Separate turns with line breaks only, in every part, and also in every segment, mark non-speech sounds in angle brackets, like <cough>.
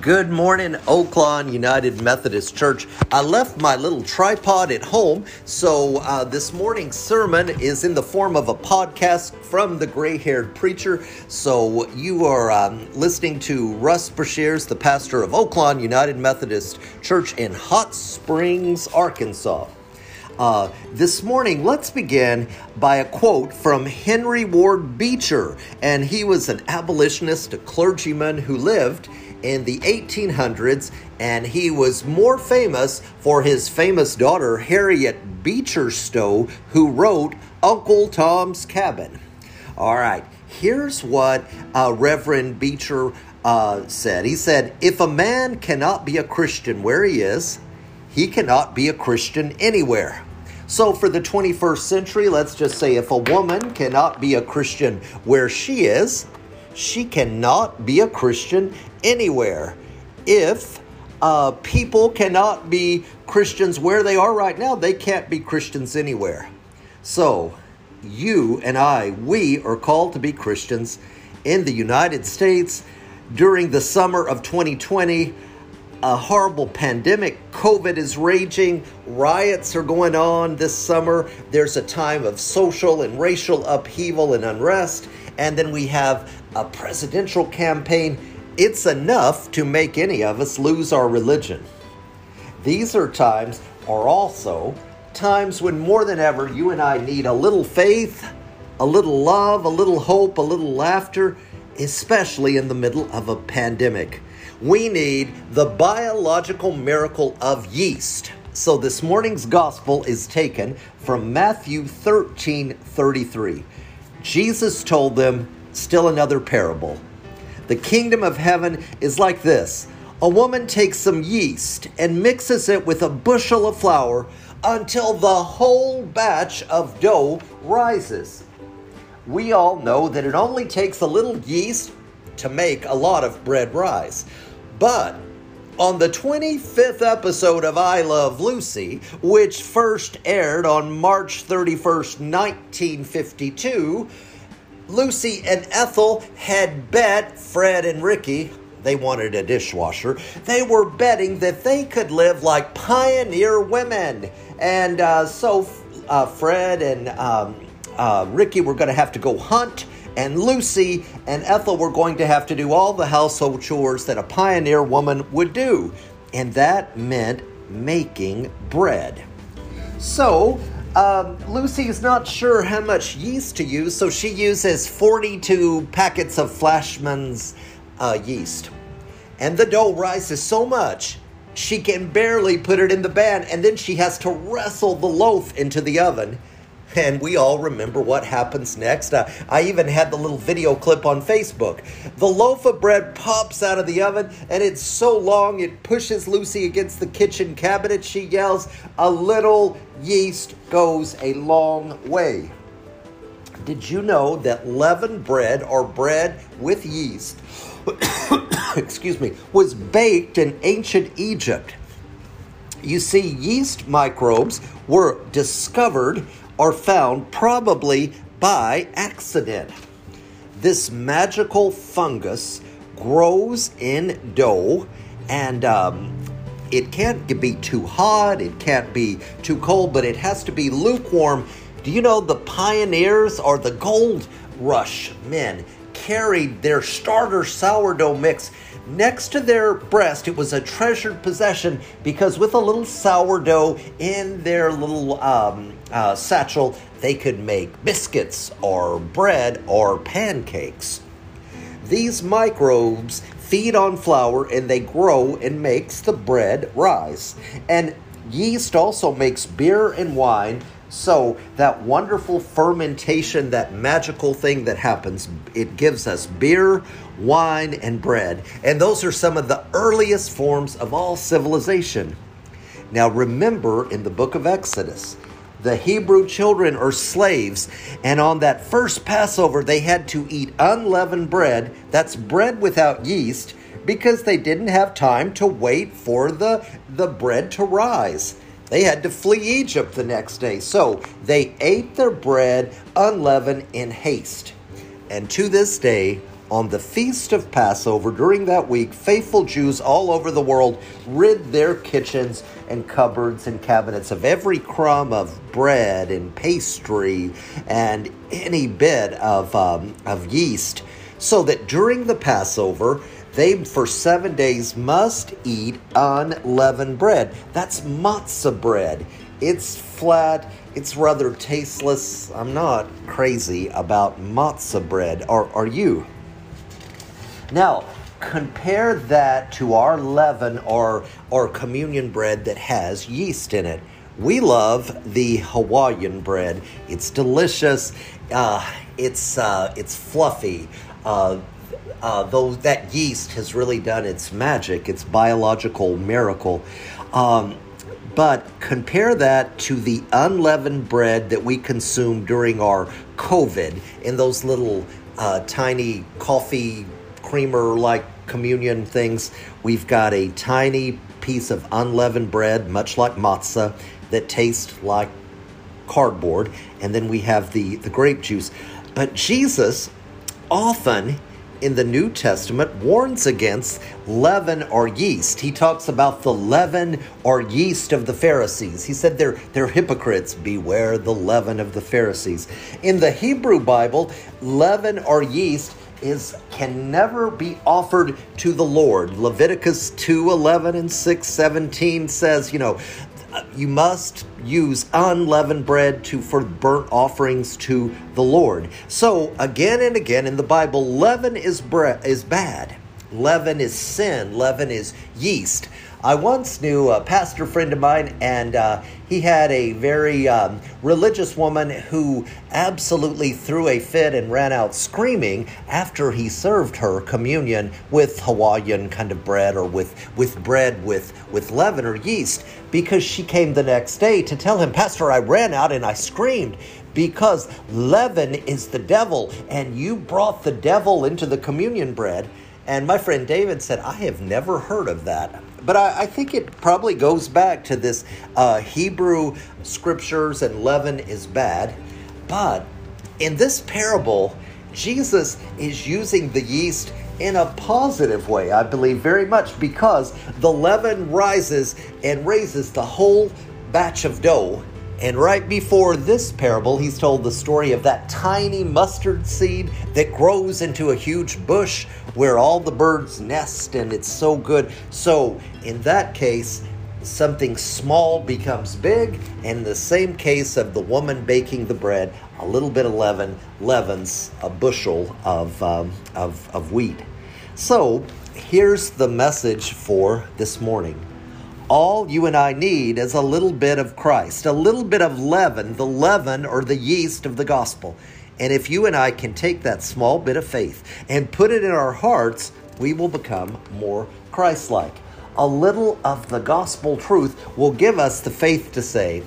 Good morning, Oaklawn United Methodist Church. I left my little tripod at home, so uh, this morning's sermon is in the form of a podcast from the gray haired preacher. So you are um, listening to Russ Brashears, the pastor of Oaklawn United Methodist Church in Hot Springs, Arkansas. Uh, this morning, let's begin by a quote from Henry Ward Beecher, and he was an abolitionist, a clergyman who lived in the 1800s, and he was more famous for his famous daughter, Harriet Beecher Stowe, who wrote Uncle Tom's Cabin. All right, here's what uh, Reverend Beecher uh, said. He said, If a man cannot be a Christian where he is, he cannot be a Christian anywhere. So, for the 21st century, let's just say if a woman cannot be a Christian where she is, she cannot be a Christian anywhere. If uh, people cannot be Christians where they are right now, they can't be Christians anywhere. So, you and I, we are called to be Christians in the United States during the summer of 2020. A horrible pandemic, COVID is raging, riots are going on this summer. There's a time of social and racial upheaval and unrest. And then we have a presidential campaign it's enough to make any of us lose our religion. These are times, are also times when more than ever you and I need a little faith, a little love, a little hope, a little laughter, especially in the middle of a pandemic. We need the biological miracle of yeast. So this morning's gospel is taken from Matthew 13 33. Jesus told them still another parable. The kingdom of heaven is like this a woman takes some yeast and mixes it with a bushel of flour until the whole batch of dough rises. We all know that it only takes a little yeast to make a lot of bread rise. But on the 25th episode of I Love Lucy, which first aired on March 31st, 1952, Lucy and Ethel had bet Fred and Ricky, they wanted a dishwasher, they were betting that they could live like pioneer women. And uh, so uh, Fred and um, uh, Ricky were going to have to go hunt, and Lucy and Ethel were going to have to do all the household chores that a pioneer woman would do. And that meant making bread. So, um, Lucy is not sure how much yeast to use, so she uses 42 packets of Fleischmann's uh, yeast. And the dough rises so much, she can barely put it in the pan, and then she has to wrestle the loaf into the oven and we all remember what happens next. Uh, I even had the little video clip on Facebook. The loaf of bread pops out of the oven, and it's so long it pushes Lucy against the kitchen cabinet. She yells, A little yeast goes a long way. Did you know that leavened bread or bread with yeast, <coughs> excuse me, was baked in ancient Egypt? You see, yeast microbes were discovered are found probably by accident. This magical fungus grows in dough and um, it can't be too hot, it can't be too cold, but it has to be lukewarm. Do you know the pioneers or the gold rush men carried their starter sourdough mix next to their breast. It was a treasured possession because with a little sourdough in their little um, uh, satchel, they could make biscuits or bread or pancakes. These microbes feed on flour and they grow and makes the bread rise. And yeast also makes beer and wine so, that wonderful fermentation, that magical thing that happens, it gives us beer, wine, and bread. And those are some of the earliest forms of all civilization. Now, remember in the book of Exodus, the Hebrew children are slaves, and on that first Passover, they had to eat unleavened bread, that's bread without yeast, because they didn't have time to wait for the, the bread to rise. They had to flee Egypt the next day. So they ate their bread unleavened in haste. And to this day, on the feast of Passover, during that week, faithful Jews all over the world rid their kitchens and cupboards and cabinets of every crumb of bread and pastry and any bit of, um, of yeast, so that during the Passover, they for seven days must eat unleavened bread. That's matzah bread. It's flat, it's rather tasteless. I'm not crazy about matzah bread. Are, are you? Now, compare that to our leaven or, or communion bread that has yeast in it. We love the Hawaiian bread. It's delicious. Uh, it's uh, it's fluffy. Uh, uh, though that yeast has really done its magic, its biological miracle. Um, but compare that to the unleavened bread that we consume during our COVID in those little uh, tiny coffee creamer like communion things. We've got a tiny piece of unleavened bread, much like matzah, that tastes like cardboard. And then we have the, the grape juice. But Jesus often in the New Testament warns against leaven or yeast. He talks about the leaven or yeast of the Pharisees. He said they're, they're hypocrites. Beware the leaven of the Pharisees. In the Hebrew Bible, leaven or yeast is can never be offered to the Lord. Leviticus 2:11 and 6:17 says, you know, you must use unleavened bread to for burnt offerings to the Lord. So again and again in the Bible, leaven is bread is bad. Leaven is sin. Leaven is yeast. I once knew a pastor friend of mine, and uh, he had a very um, religious woman who absolutely threw a fit and ran out screaming after he served her communion with Hawaiian kind of bread or with, with bread with, with leaven or yeast because she came the next day to tell him, Pastor, I ran out and I screamed because leaven is the devil, and you brought the devil into the communion bread. And my friend David said, I have never heard of that. But I, I think it probably goes back to this uh, Hebrew scriptures and leaven is bad. But in this parable, Jesus is using the yeast in a positive way, I believe, very much because the leaven rises and raises the whole batch of dough and right before this parable, he's told the story of that tiny mustard seed that grows into a huge bush where all the birds nest, and it's so good. So, in that case, something small becomes big, and the same case of the woman baking the bread, a little bit of leaven leavens a bushel of, um, of, of wheat. So, here's the message for this morning all you and I need is a little bit of Christ, a little bit of leaven, the leaven or the yeast of the gospel. And if you and I can take that small bit of faith and put it in our hearts, we will become more Christ like. A little of the gospel truth will give us the faith to say,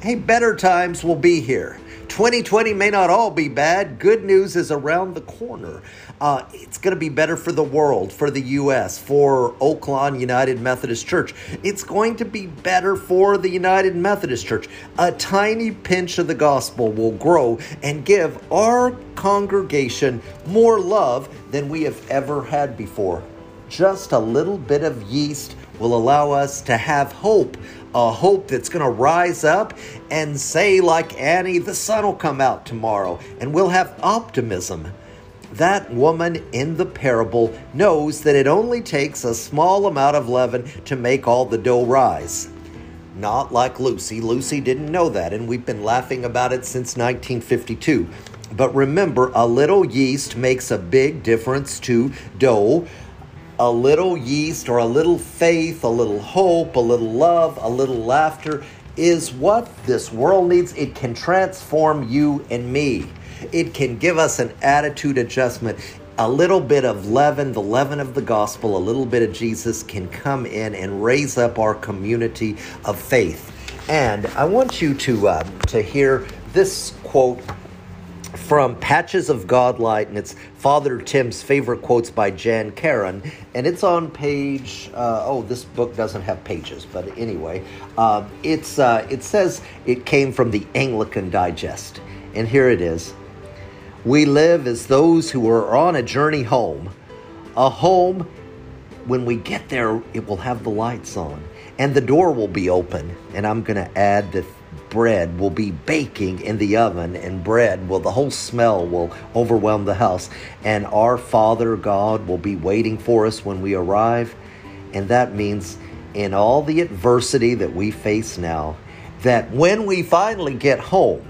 hey, better times will be here. 2020 may not all be bad. Good news is around the corner. Uh, it's going to be better for the world, for the U.S., for Oaklawn United Methodist Church. It's going to be better for the United Methodist Church. A tiny pinch of the gospel will grow and give our congregation more love than we have ever had before. Just a little bit of yeast will allow us to have hope a hope that's going to rise up and say, like Annie, the sun will come out tomorrow, and we'll have optimism. That woman in the parable knows that it only takes a small amount of leaven to make all the dough rise. Not like Lucy. Lucy didn't know that, and we've been laughing about it since 1952. But remember, a little yeast makes a big difference to dough a little yeast or a little faith, a little hope, a little love, a little laughter is what this world needs. It can transform you and me. It can give us an attitude adjustment. A little bit of leaven, the leaven of the gospel, a little bit of Jesus can come in and raise up our community of faith. And I want you to uh, to hear this quote from Patches of Godlight, and it's Father Tim's favorite quotes by Jan Karon, and it's on page. Uh, oh, this book doesn't have pages, but anyway, uh, it's uh, it says it came from the Anglican Digest, and here it is. We live as those who are on a journey home. A home, when we get there, it will have the lights on and the door will be open. And I'm going to add that bread will be baking in the oven and bread will the whole smell will overwhelm the house. And our father god will be waiting for us when we arrive. And that means in all the adversity that we face now that when we finally get home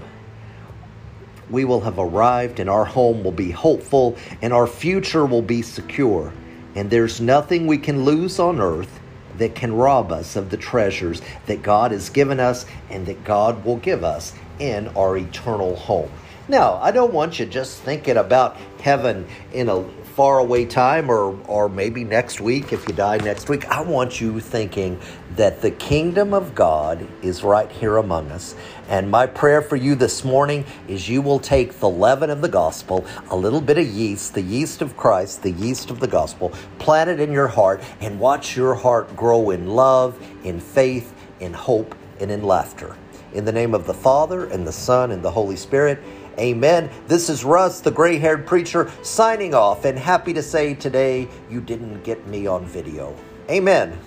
we will have arrived and our home will be hopeful and our future will be secure. And there's nothing we can lose on earth that can rob us of the treasures that God has given us and that God will give us in our eternal home. Now, I don't want you just thinking about heaven in a faraway time or, or maybe next week if you die next week. I want you thinking that the kingdom of God is right here among us. And my prayer for you this morning is you will take the leaven of the gospel, a little bit of yeast, the yeast of Christ, the yeast of the gospel, plant it in your heart and watch your heart grow in love, in faith, in hope, and in laughter. In the name of the Father, and the Son, and the Holy Spirit, Amen. This is Russ, the gray haired preacher, signing off and happy to say today you didn't get me on video. Amen.